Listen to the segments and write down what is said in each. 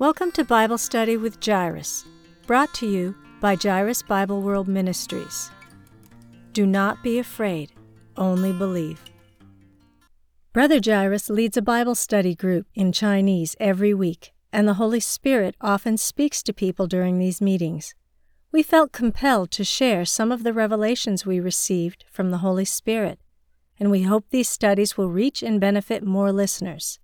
Welcome to Bible Study with Jairus, brought to you by Jairus Bible World Ministries. Do not be afraid, only believe. Brother Jairus leads a Bible study group in Chinese every week, and the Holy Spirit often speaks to people during these meetings. We felt compelled to share some of the revelations we received from the Holy Spirit, and we hope these studies will reach and benefit more listeners.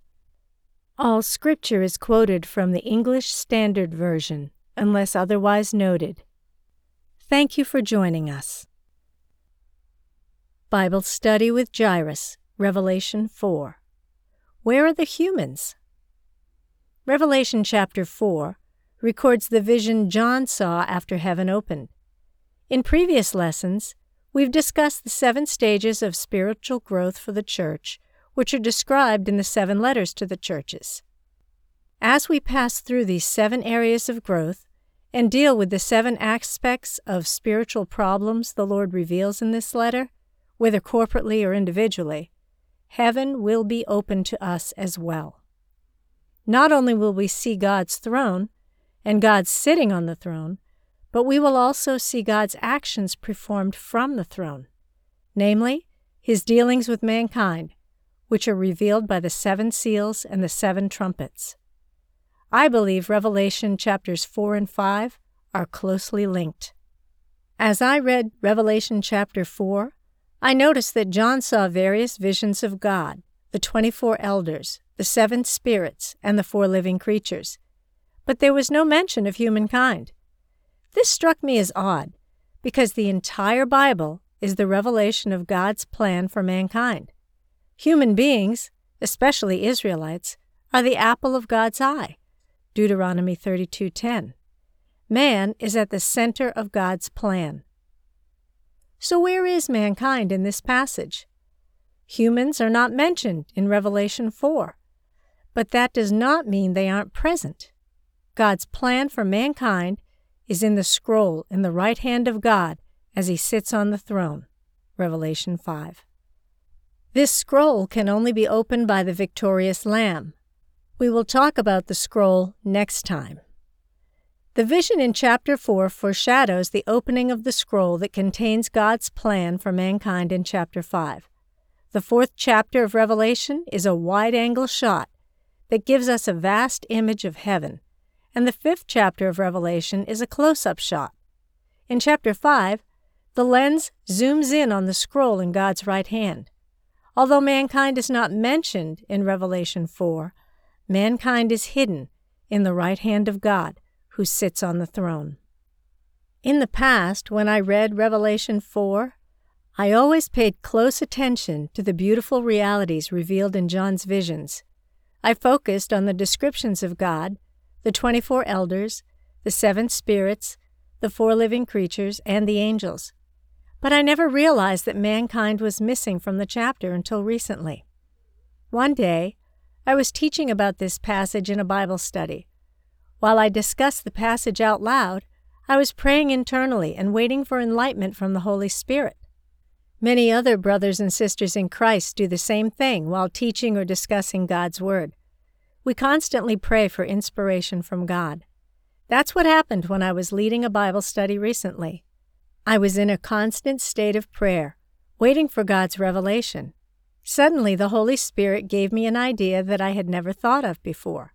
All scripture is quoted from the English Standard Version, unless otherwise noted. Thank you for joining us. Bible Study with Jairus, Revelation 4. Where are the humans? Revelation chapter 4 records the vision John saw after heaven opened. In previous lessons, we've discussed the seven stages of spiritual growth for the church which are described in the seven letters to the churches. As we pass through these seven areas of growth and deal with the seven aspects of spiritual problems the Lord reveals in this letter, whether corporately or individually, heaven will be open to us as well. Not only will we see God's throne and God sitting on the throne, but we will also see God's actions performed from the throne, namely, his dealings with mankind which are revealed by the seven seals and the seven trumpets. I believe Revelation chapters 4 and 5 are closely linked. As I read Revelation chapter 4, I noticed that John saw various visions of God, the 24 elders, the seven spirits, and the four living creatures. But there was no mention of humankind. This struck me as odd, because the entire Bible is the revelation of God's plan for mankind. Human beings, especially Israelites, are the apple of God's eye. Deuteronomy 32:10. Man is at the center of God's plan. So where is mankind in this passage? Humans are not mentioned in Revelation 4, but that does not mean they aren't present. God's plan for mankind is in the scroll in the right hand of God as he sits on the throne. Revelation 5. This scroll can only be opened by the victorious Lamb. We will talk about the scroll next time. The vision in chapter 4 foreshadows the opening of the scroll that contains God's plan for mankind in chapter 5. The fourth chapter of Revelation is a wide angle shot that gives us a vast image of heaven, and the fifth chapter of Revelation is a close up shot. In chapter 5, the lens zooms in on the scroll in God's right hand. Although mankind is not mentioned in Revelation 4, mankind is hidden in the right hand of God, who sits on the throne. In the past, when I read Revelation 4, I always paid close attention to the beautiful realities revealed in John's visions. I focused on the descriptions of God, the 24 elders, the seven spirits, the four living creatures, and the angels but I never realized that mankind was missing from the chapter until recently. One day, I was teaching about this passage in a Bible study. While I discussed the passage out loud, I was praying internally and waiting for enlightenment from the Holy Spirit. Many other brothers and sisters in Christ do the same thing while teaching or discussing God's Word. We constantly pray for inspiration from God. That's what happened when I was leading a Bible study recently. I was in a constant state of prayer, waiting for God's revelation. Suddenly, the Holy Spirit gave me an idea that I had never thought of before.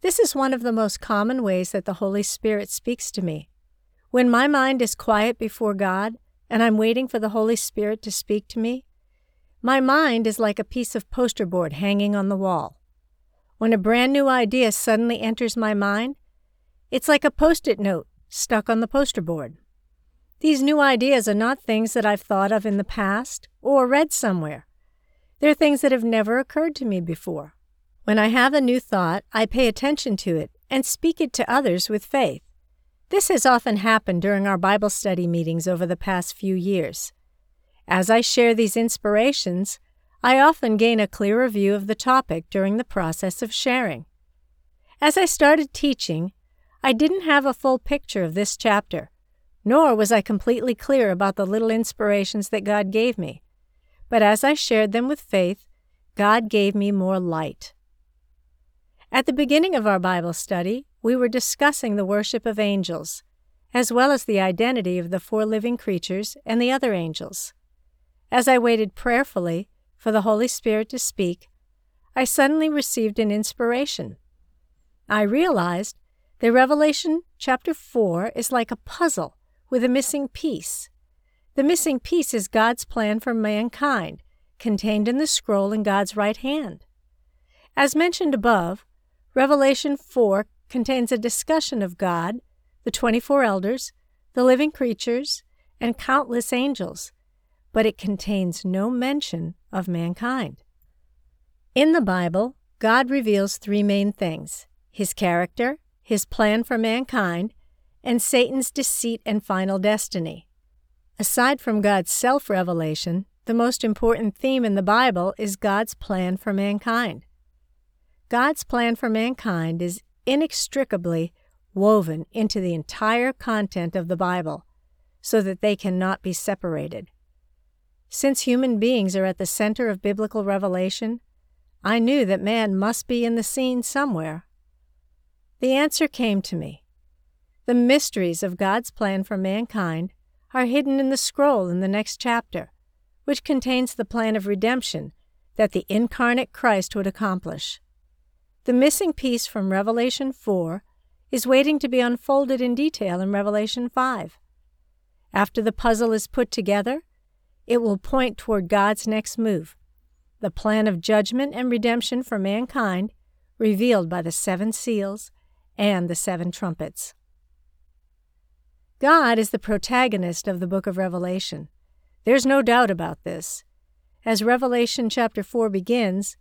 This is one of the most common ways that the Holy Spirit speaks to me. When my mind is quiet before God and I'm waiting for the Holy Spirit to speak to me, my mind is like a piece of poster board hanging on the wall. When a brand new idea suddenly enters my mind, it's like a post it note stuck on the poster board. These new ideas are not things that I've thought of in the past or read somewhere. They're things that have never occurred to me before. When I have a new thought, I pay attention to it and speak it to others with faith. This has often happened during our Bible study meetings over the past few years. As I share these inspirations, I often gain a clearer view of the topic during the process of sharing. As I started teaching, I didn't have a full picture of this chapter nor was I completely clear about the little inspirations that God gave me. But as I shared them with faith, God gave me more light. At the beginning of our Bible study, we were discussing the worship of angels, as well as the identity of the four living creatures and the other angels. As I waited prayerfully for the Holy Spirit to speak, I suddenly received an inspiration. I realized that Revelation chapter 4 is like a puzzle with a missing piece. The missing piece is God's plan for mankind, contained in the scroll in God's right hand. As mentioned above, Revelation 4 contains a discussion of God, the 24 elders, the living creatures, and countless angels, but it contains no mention of mankind. In the Bible, God reveals three main things His character, His plan for mankind, and Satan's deceit and final destiny. Aside from God's self revelation, the most important theme in the Bible is God's plan for mankind. God's plan for mankind is inextricably woven into the entire content of the Bible so that they cannot be separated. Since human beings are at the center of biblical revelation, I knew that man must be in the scene somewhere. The answer came to me. The mysteries of God's plan for mankind are hidden in the scroll in the next chapter, which contains the plan of redemption that the incarnate Christ would accomplish. The missing piece from Revelation 4 is waiting to be unfolded in detail in Revelation 5. After the puzzle is put together, it will point toward God's next move the plan of judgment and redemption for mankind revealed by the seven seals and the seven trumpets. God is the protagonist of the book of Revelation. There's no doubt about this. As Revelation chapter 4 begins,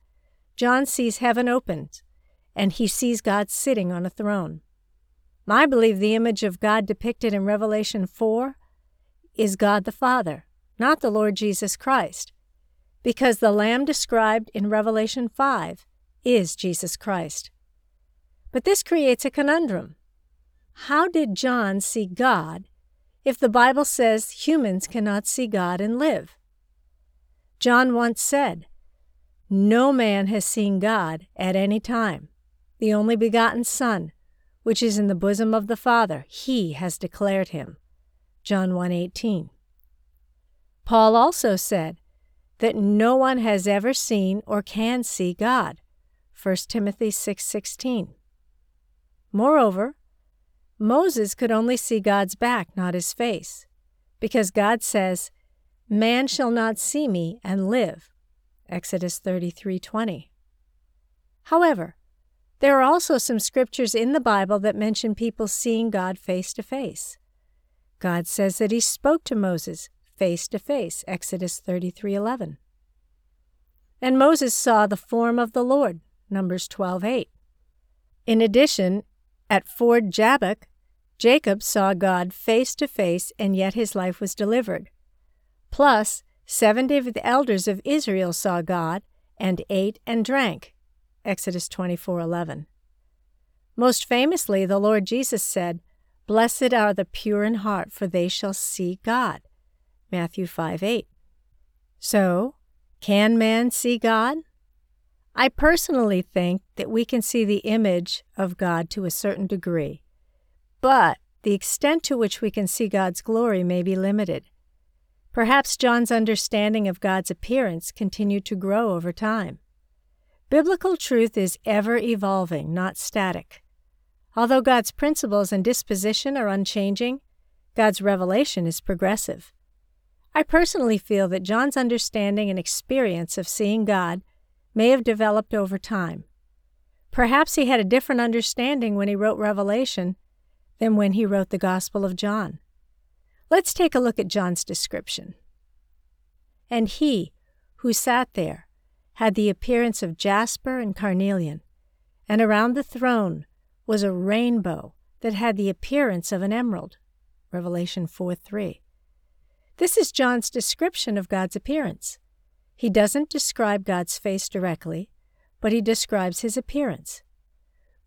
John sees heaven opened, and he sees God sitting on a throne. I believe the image of God depicted in Revelation 4 is God the Father, not the Lord Jesus Christ, because the Lamb described in Revelation 5 is Jesus Christ. But this creates a conundrum. How did John see God if the Bible says humans cannot see God and live? John once said, No man has seen God at any time. The only begotten Son, which is in the bosom of the Father, he has declared him. John 1:18. Paul also said that no one has ever seen or can see God. 1 Timothy 6:16. Moreover, Moses could only see God's back, not his face, because God says, "Man shall not see me and live." Exodus 33:20. However, there are also some scriptures in the Bible that mention people seeing God face to face. God says that he spoke to Moses face to face, Exodus 33:11. And Moses saw the form of the Lord, Numbers 12:8. In addition, at Ford Jabbok, Jacob saw God face to face and yet his life was delivered. Plus, 70 of the elders of Israel saw God and ate and drank, Exodus 24:11. Most famously, the Lord Jesus said, "Blessed are the pure in heart, for they shall see God." Matthew 5:8. So, can man see God? I personally think that we can see the image of God to a certain degree, but the extent to which we can see God's glory may be limited. Perhaps John's understanding of God's appearance continued to grow over time. Biblical truth is ever evolving, not static. Although God's principles and disposition are unchanging, God's revelation is progressive. I personally feel that John's understanding and experience of seeing God may have developed over time. Perhaps he had a different understanding when he wrote Revelation than when he wrote the Gospel of John. Let's take a look at John's description. And he, who sat there, had the appearance of jasper and carnelian, and around the throne was a rainbow that had the appearance of an emerald. Revelation 4 3. This is John's description of God's appearance. He doesn't describe God's face directly, but he describes his appearance.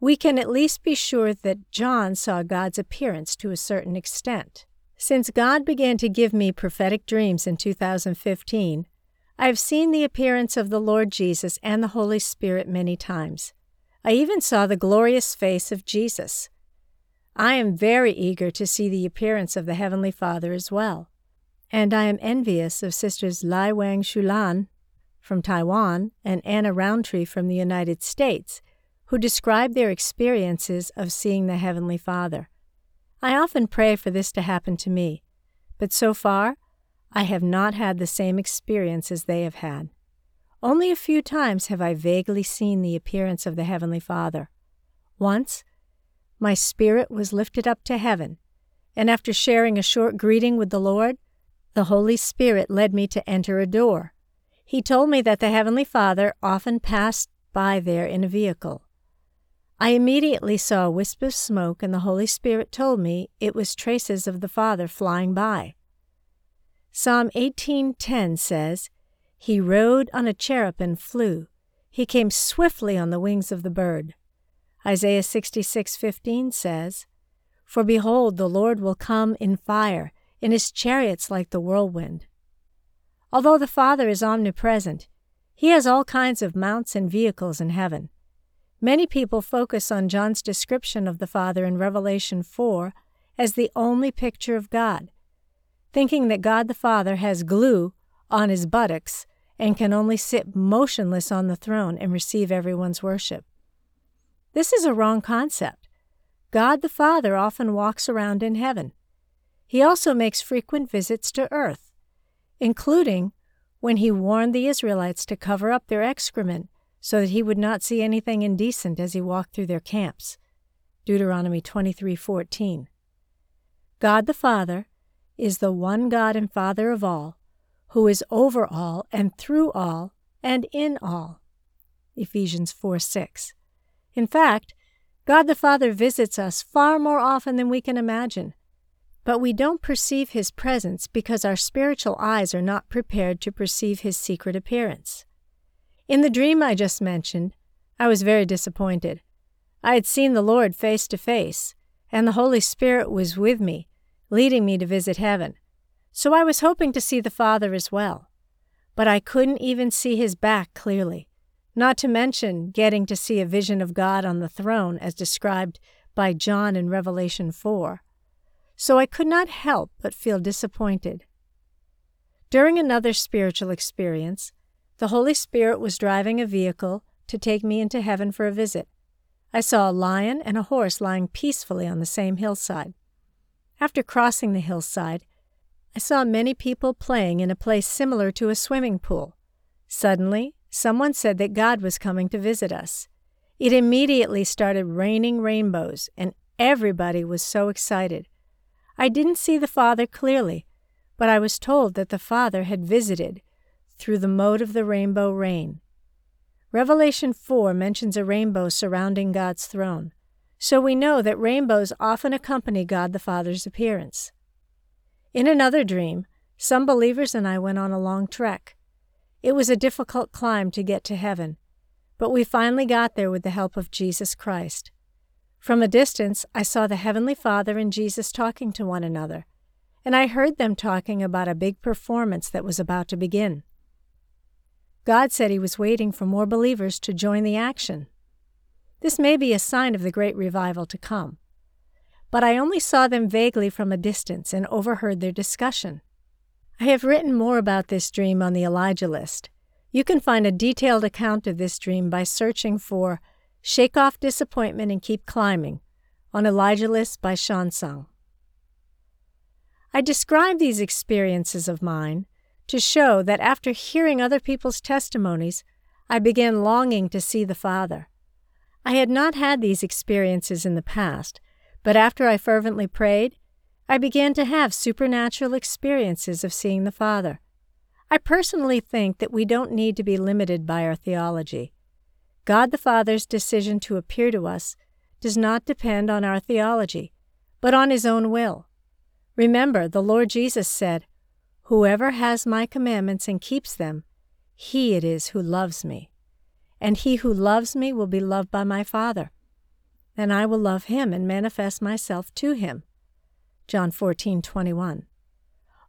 We can at least be sure that John saw God's appearance to a certain extent. Since God began to give me prophetic dreams in 2015, I have seen the appearance of the Lord Jesus and the Holy Spirit many times. I even saw the glorious face of Jesus. I am very eager to see the appearance of the Heavenly Father as well, and I am envious of Sisters Lai Wang Shulan from Taiwan and Anna Rountree from the United States, who describe their experiences of seeing the Heavenly Father. I often pray for this to happen to me, but so far I have not had the same experience as they have had. Only a few times have I vaguely seen the appearance of the Heavenly Father. Once, my spirit was lifted up to heaven, and after sharing a short greeting with the Lord, the Holy Spirit led me to enter a door. He told me that the Heavenly Father often passed by there in a vehicle. I immediately saw a wisp of smoke, and the Holy Spirit told me it was traces of the Father flying by. Psalm 18:10 says, he rode on a cherub and flew. He came swiftly on the wings of the bird. Isaiah 66:15 says, For behold, the Lord will come in fire, in his chariots like the whirlwind. Although the Father is omnipresent, he has all kinds of mounts and vehicles in heaven. Many people focus on John's description of the Father in Revelation 4 as the only picture of God, thinking that God the Father has glue on his buttocks and can only sit motionless on the throne and receive everyone's worship. This is a wrong concept. God the Father often walks around in heaven. He also makes frequent visits to earth, including when he warned the Israelites to cover up their excrement so that he would not see anything indecent as he walked through their camps. Deuteronomy 23:14. God the Father is the one God and Father of all who is over all and through all and in all. Ephesians 4 6. In fact, God the Father visits us far more often than we can imagine. But we don't perceive His presence because our spiritual eyes are not prepared to perceive His secret appearance. In the dream I just mentioned, I was very disappointed. I had seen the Lord face to face, and the Holy Spirit was with me, leading me to visit heaven. So I was hoping to see the Father as well. But I couldn't even see his back clearly, not to mention getting to see a vision of God on the throne as described by John in Revelation 4. So I could not help but feel disappointed. During another spiritual experience, the Holy Spirit was driving a vehicle to take me into heaven for a visit. I saw a lion and a horse lying peacefully on the same hillside. After crossing the hillside, I saw many people playing in a place similar to a swimming pool. Suddenly, someone said that God was coming to visit us. It immediately started raining rainbows, and everybody was so excited. I didn't see the Father clearly, but I was told that the Father had visited through the mode of the rainbow rain. Revelation 4 mentions a rainbow surrounding God's throne, so we know that rainbows often accompany God the Father's appearance. In another dream, some believers and I went on a long trek. It was a difficult climb to get to heaven, but we finally got there with the help of Jesus Christ. From a distance, I saw the Heavenly Father and Jesus talking to one another, and I heard them talking about a big performance that was about to begin. God said He was waiting for more believers to join the action. This may be a sign of the great revival to come but I only saw them vaguely from a distance and overheard their discussion. I have written more about this dream on the Elijah list. You can find a detailed account of this dream by searching for Shake Off Disappointment and Keep Climbing on Elijah List by Sean Sung. I describe these experiences of mine to show that after hearing other people's testimonies, I began longing to see the Father. I had not had these experiences in the past, but after I fervently prayed, I began to have supernatural experiences of seeing the Father. I personally think that we don't need to be limited by our theology. God the Father's decision to appear to us does not depend on our theology, but on His own will. Remember, the Lord Jesus said, Whoever has my commandments and keeps them, he it is who loves me. And he who loves me will be loved by my Father and I will love him and manifest myself to him. John 14:21.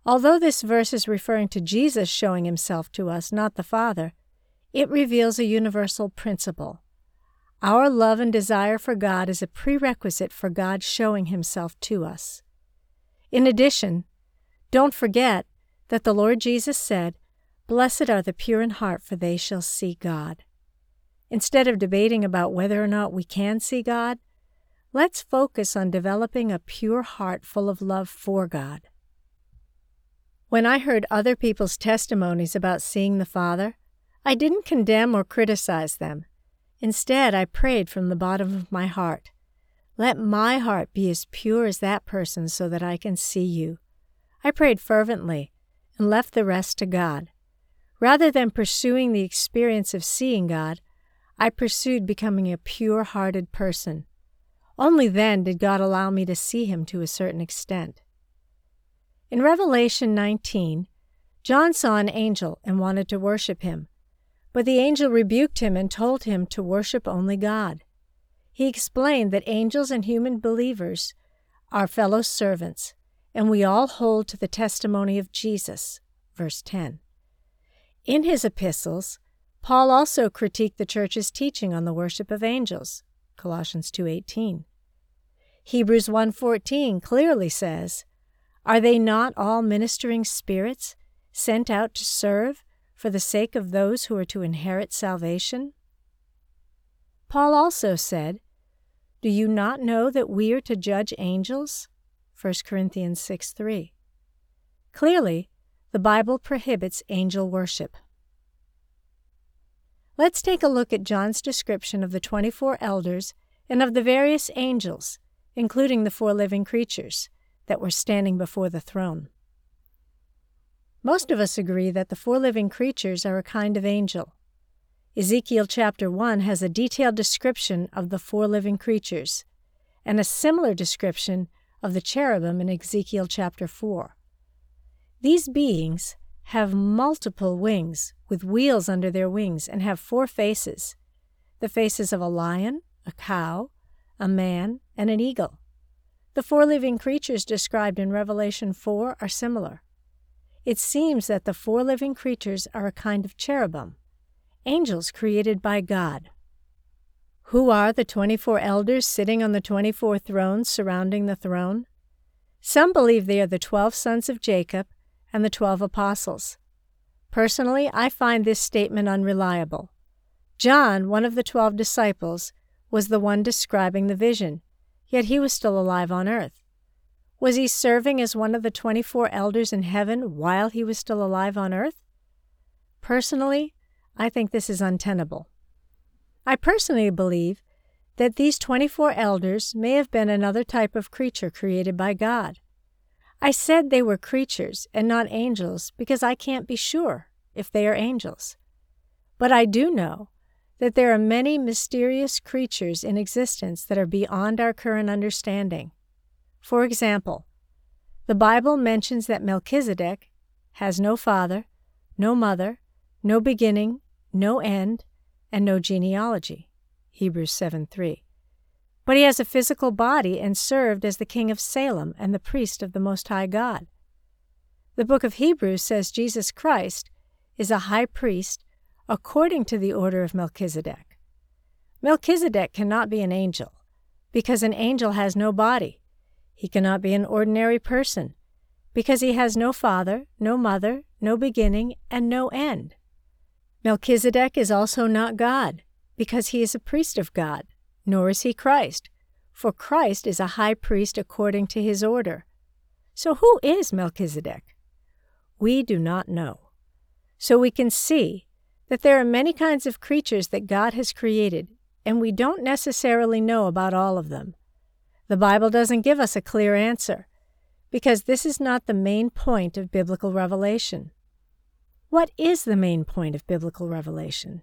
Although this verse is referring to Jesus showing himself to us, not the Father, it reveals a universal principle. Our love and desire for God is a prerequisite for God showing Himself to us. In addition, don't forget that the Lord Jesus said, Blessed are the pure in heart, for they shall see God. Instead of debating about whether or not we can see God, let's focus on developing a pure heart full of love for God. When I heard other people's testimonies about seeing the Father, I didn't condemn or criticize them. Instead, I prayed from the bottom of my heart. Let my heart be as pure as that person so that I can see you. I prayed fervently and left the rest to God. Rather than pursuing the experience of seeing God, I pursued becoming a pure hearted person. Only then did God allow me to see Him to a certain extent. In Revelation 19, John saw an angel and wanted to worship him. But the angel rebuked him and told him to worship only God. He explained that angels and human believers are fellow servants, and we all hold to the testimony of Jesus. Verse 10. In his epistles, Paul also critiqued the church's teaching on the worship of angels. Colossians 2:18. Hebrews 1:14 clearly says, "Are they not all ministering spirits sent out to serve for the sake of those who are to inherit salvation? Paul also said, Do you not know that we are to judge angels? 1 Corinthians 6 3. Clearly, the Bible prohibits angel worship. Let's take a look at John's description of the 24 elders and of the various angels, including the four living creatures, that were standing before the throne. Most of us agree that the four living creatures are a kind of angel. Ezekiel chapter 1 has a detailed description of the four living creatures, and a similar description of the cherubim in Ezekiel chapter 4. These beings have multiple wings with wheels under their wings and have four faces the faces of a lion, a cow, a man, and an eagle. The four living creatures described in Revelation 4 are similar. It seems that the four living creatures are a kind of cherubim, angels created by God. Who are the 24 elders sitting on the 24 thrones surrounding the throne? Some believe they are the 12 sons of Jacob and the 12 apostles. Personally, I find this statement unreliable. John, one of the 12 disciples, was the one describing the vision, yet he was still alive on earth. Was he serving as one of the 24 elders in heaven while he was still alive on earth? Personally, I think this is untenable. I personally believe that these 24 elders may have been another type of creature created by God. I said they were creatures and not angels because I can't be sure if they are angels. But I do know that there are many mysterious creatures in existence that are beyond our current understanding. For example, the Bible mentions that Melchizedek has no father, no mother, no beginning, no end, and no genealogy. Hebrews 7 3. But he has a physical body and served as the king of Salem and the priest of the Most High God. The book of Hebrews says Jesus Christ is a high priest according to the order of Melchizedek. Melchizedek cannot be an angel because an angel has no body he cannot be an ordinary person, because he has no father, no mother, no beginning, and no end. Melchizedek is also not God, because he is a priest of God, nor is he Christ, for Christ is a high priest according to his order. So who is Melchizedek? We do not know. So we can see that there are many kinds of creatures that God has created, and we don't necessarily know about all of them. The Bible doesn't give us a clear answer, because this is not the main point of biblical revelation. What is the main point of biblical revelation?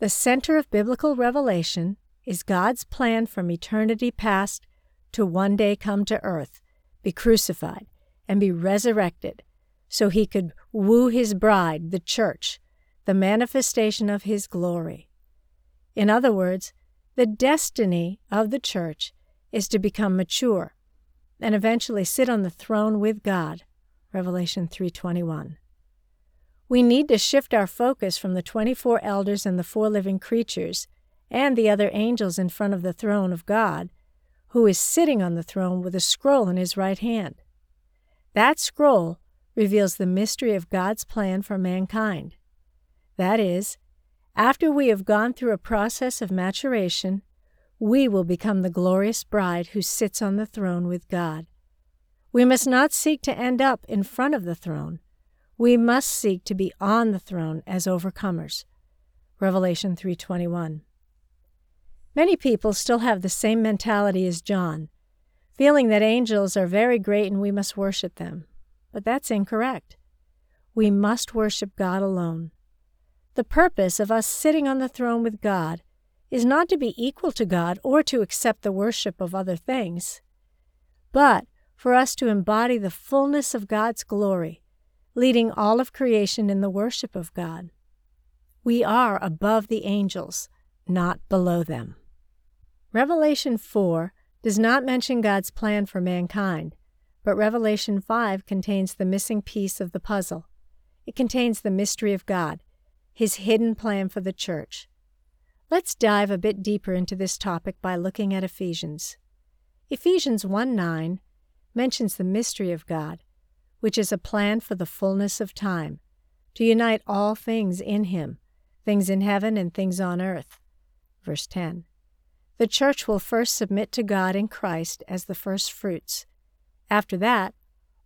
The center of biblical revelation is God's plan from eternity past to one day come to earth, be crucified, and be resurrected, so he could woo his bride, the church, the manifestation of his glory. In other words, the destiny of the church is to become mature and eventually sit on the throne with God. Revelation 3:21. We need to shift our focus from the 24 elders and the four living creatures and the other angels in front of the throne of God, who is sitting on the throne with a scroll in his right hand. That scroll reveals the mystery of God's plan for mankind. That is, after we have gone through a process of maturation, we will become the glorious bride who sits on the throne with God. We must not seek to end up in front of the throne. We must seek to be on the throne as overcomers. Revelation 3:21. Many people still have the same mentality as John, feeling that angels are very great and we must worship them. But that's incorrect. We must worship God alone. The purpose of us sitting on the throne with God is not to be equal to God or to accept the worship of other things, but for us to embody the fullness of God's glory, leading all of creation in the worship of God. We are above the angels, not below them. Revelation 4 does not mention God's plan for mankind, but Revelation 5 contains the missing piece of the puzzle. It contains the mystery of God, His hidden plan for the church. Let's dive a bit deeper into this topic by looking at Ephesians. Ephesians 1 9 mentions the mystery of God, which is a plan for the fullness of time, to unite all things in Him, things in heaven and things on earth. Verse 10. The church will first submit to God in Christ as the first fruits. After that,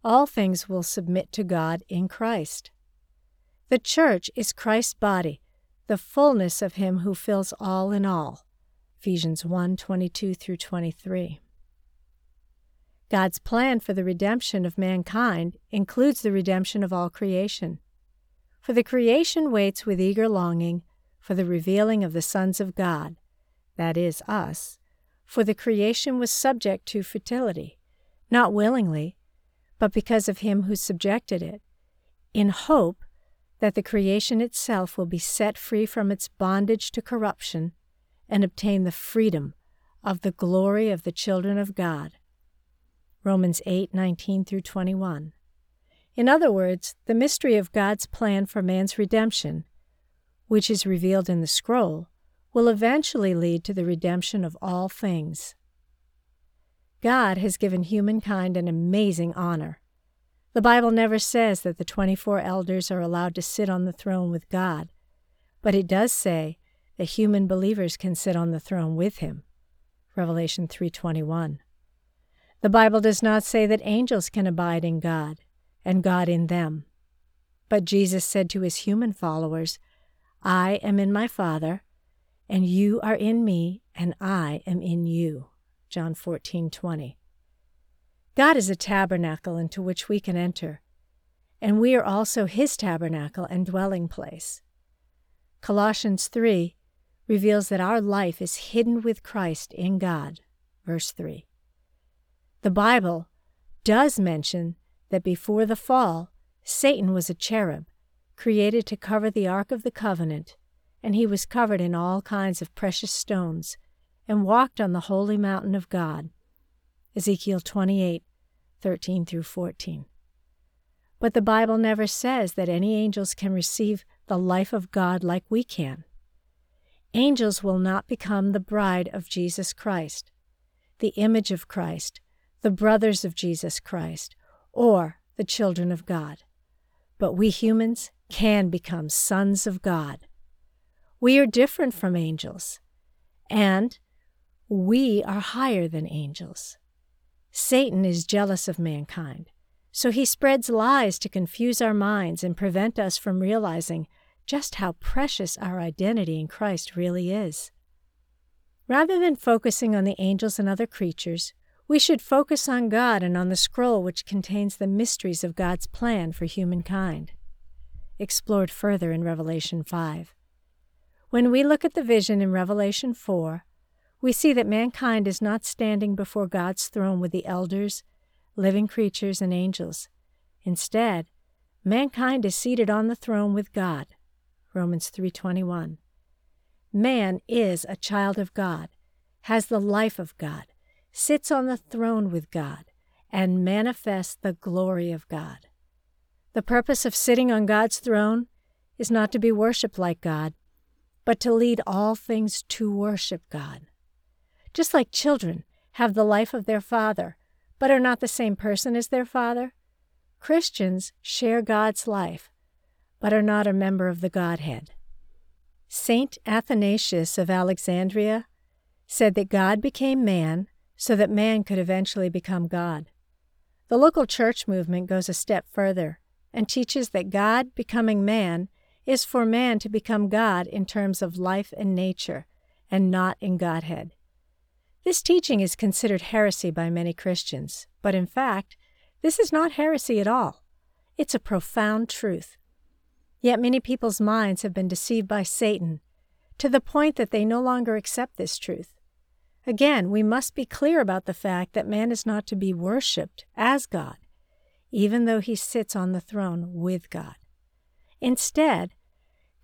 all things will submit to God in Christ. The church is Christ's body, the fullness of him who fills all in all. Ephesians 1:22 through 23. God's plan for the redemption of mankind includes the redemption of all creation. For the creation waits with eager longing for the revealing of the sons of God, that is, us, for the creation was subject to fertility, not willingly, but because of him who subjected it, in hope that the creation itself will be set free from its bondage to corruption and obtain the freedom of the glory of the children of God. Romans 8:19 through 21. In other words, the mystery of God's plan for man's redemption, which is revealed in the scroll, will eventually lead to the redemption of all things. God has given humankind an amazing honor. The Bible never says that the 24 elders are allowed to sit on the throne with God, but it does say that human believers can sit on the throne with him. Revelation 3:21. The Bible does not say that angels can abide in God and God in them. But Jesus said to his human followers, I am in my Father, and you are in me, and I am in you. John 14:20. God is a tabernacle into which we can enter, and we are also his tabernacle and dwelling place. Colossians 3 reveals that our life is hidden with Christ in God. Verse 3. The Bible does mention that before the fall, Satan was a cherub, created to cover the Ark of the Covenant and he was covered in all kinds of precious stones, and walked on the holy mountain of God. Ezekiel 28 13 through 14. But the Bible never says that any angels can receive the life of God like we can. Angels will not become the bride of Jesus Christ, the image of Christ, the brothers of Jesus Christ, or the children of God. But we humans can become sons of God we are different from angels, and we are higher than angels. Satan is jealous of mankind, so he spreads lies to confuse our minds and prevent us from realizing just how precious our identity in Christ really is. Rather than focusing on the angels and other creatures, we should focus on God and on the scroll which contains the mysteries of God's plan for humankind. Explored further in Revelation 5. When we look at the vision in Revelation 4, we see that mankind is not standing before God's throne with the elders, living creatures, and angels. Instead, mankind is seated on the throne with God. Romans 3:21. Man is a child of God, has the life of God, sits on the throne with God, and manifests the glory of God. The purpose of sitting on God's throne is not to be worshiped like God, but to lead all things to worship God. Just like children have the life of their father, but are not the same person as their father, Christians share God's life, but are not a member of the Godhead. Saint Athanasius of Alexandria said that God became man so that man could eventually become God. The local church movement goes a step further and teaches that God becoming man is for man to become God in terms of life and nature, and not in Godhead. This teaching is considered heresy by many Christians, but in fact, this is not heresy at all. It's a profound truth. Yet many people's minds have been deceived by Satan to the point that they no longer accept this truth. Again, we must be clear about the fact that man is not to be worshiped as God, even though he sits on the throne with God. Instead,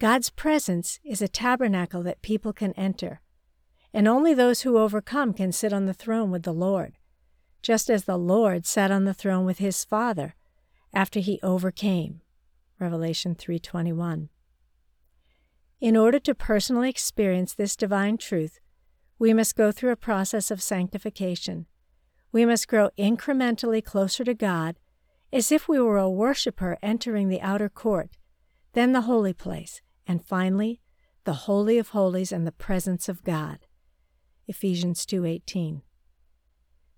God's presence is a tabernacle that people can enter, and only those who overcome can sit on the throne with the Lord, just as the Lord sat on the throne with his Father after he overcame. Revelation 3:21. In order to personally experience this divine truth, we must go through a process of sanctification. We must grow incrementally closer to God as if we were a worshiper entering the outer court, then the holy place, and finally, the holy of holies and the presence of God. Ephesians 2:18.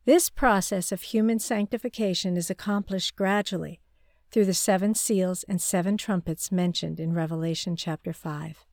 This process of human sanctification is accomplished gradually through the seven seals and seven trumpets mentioned in Revelation chapter 5.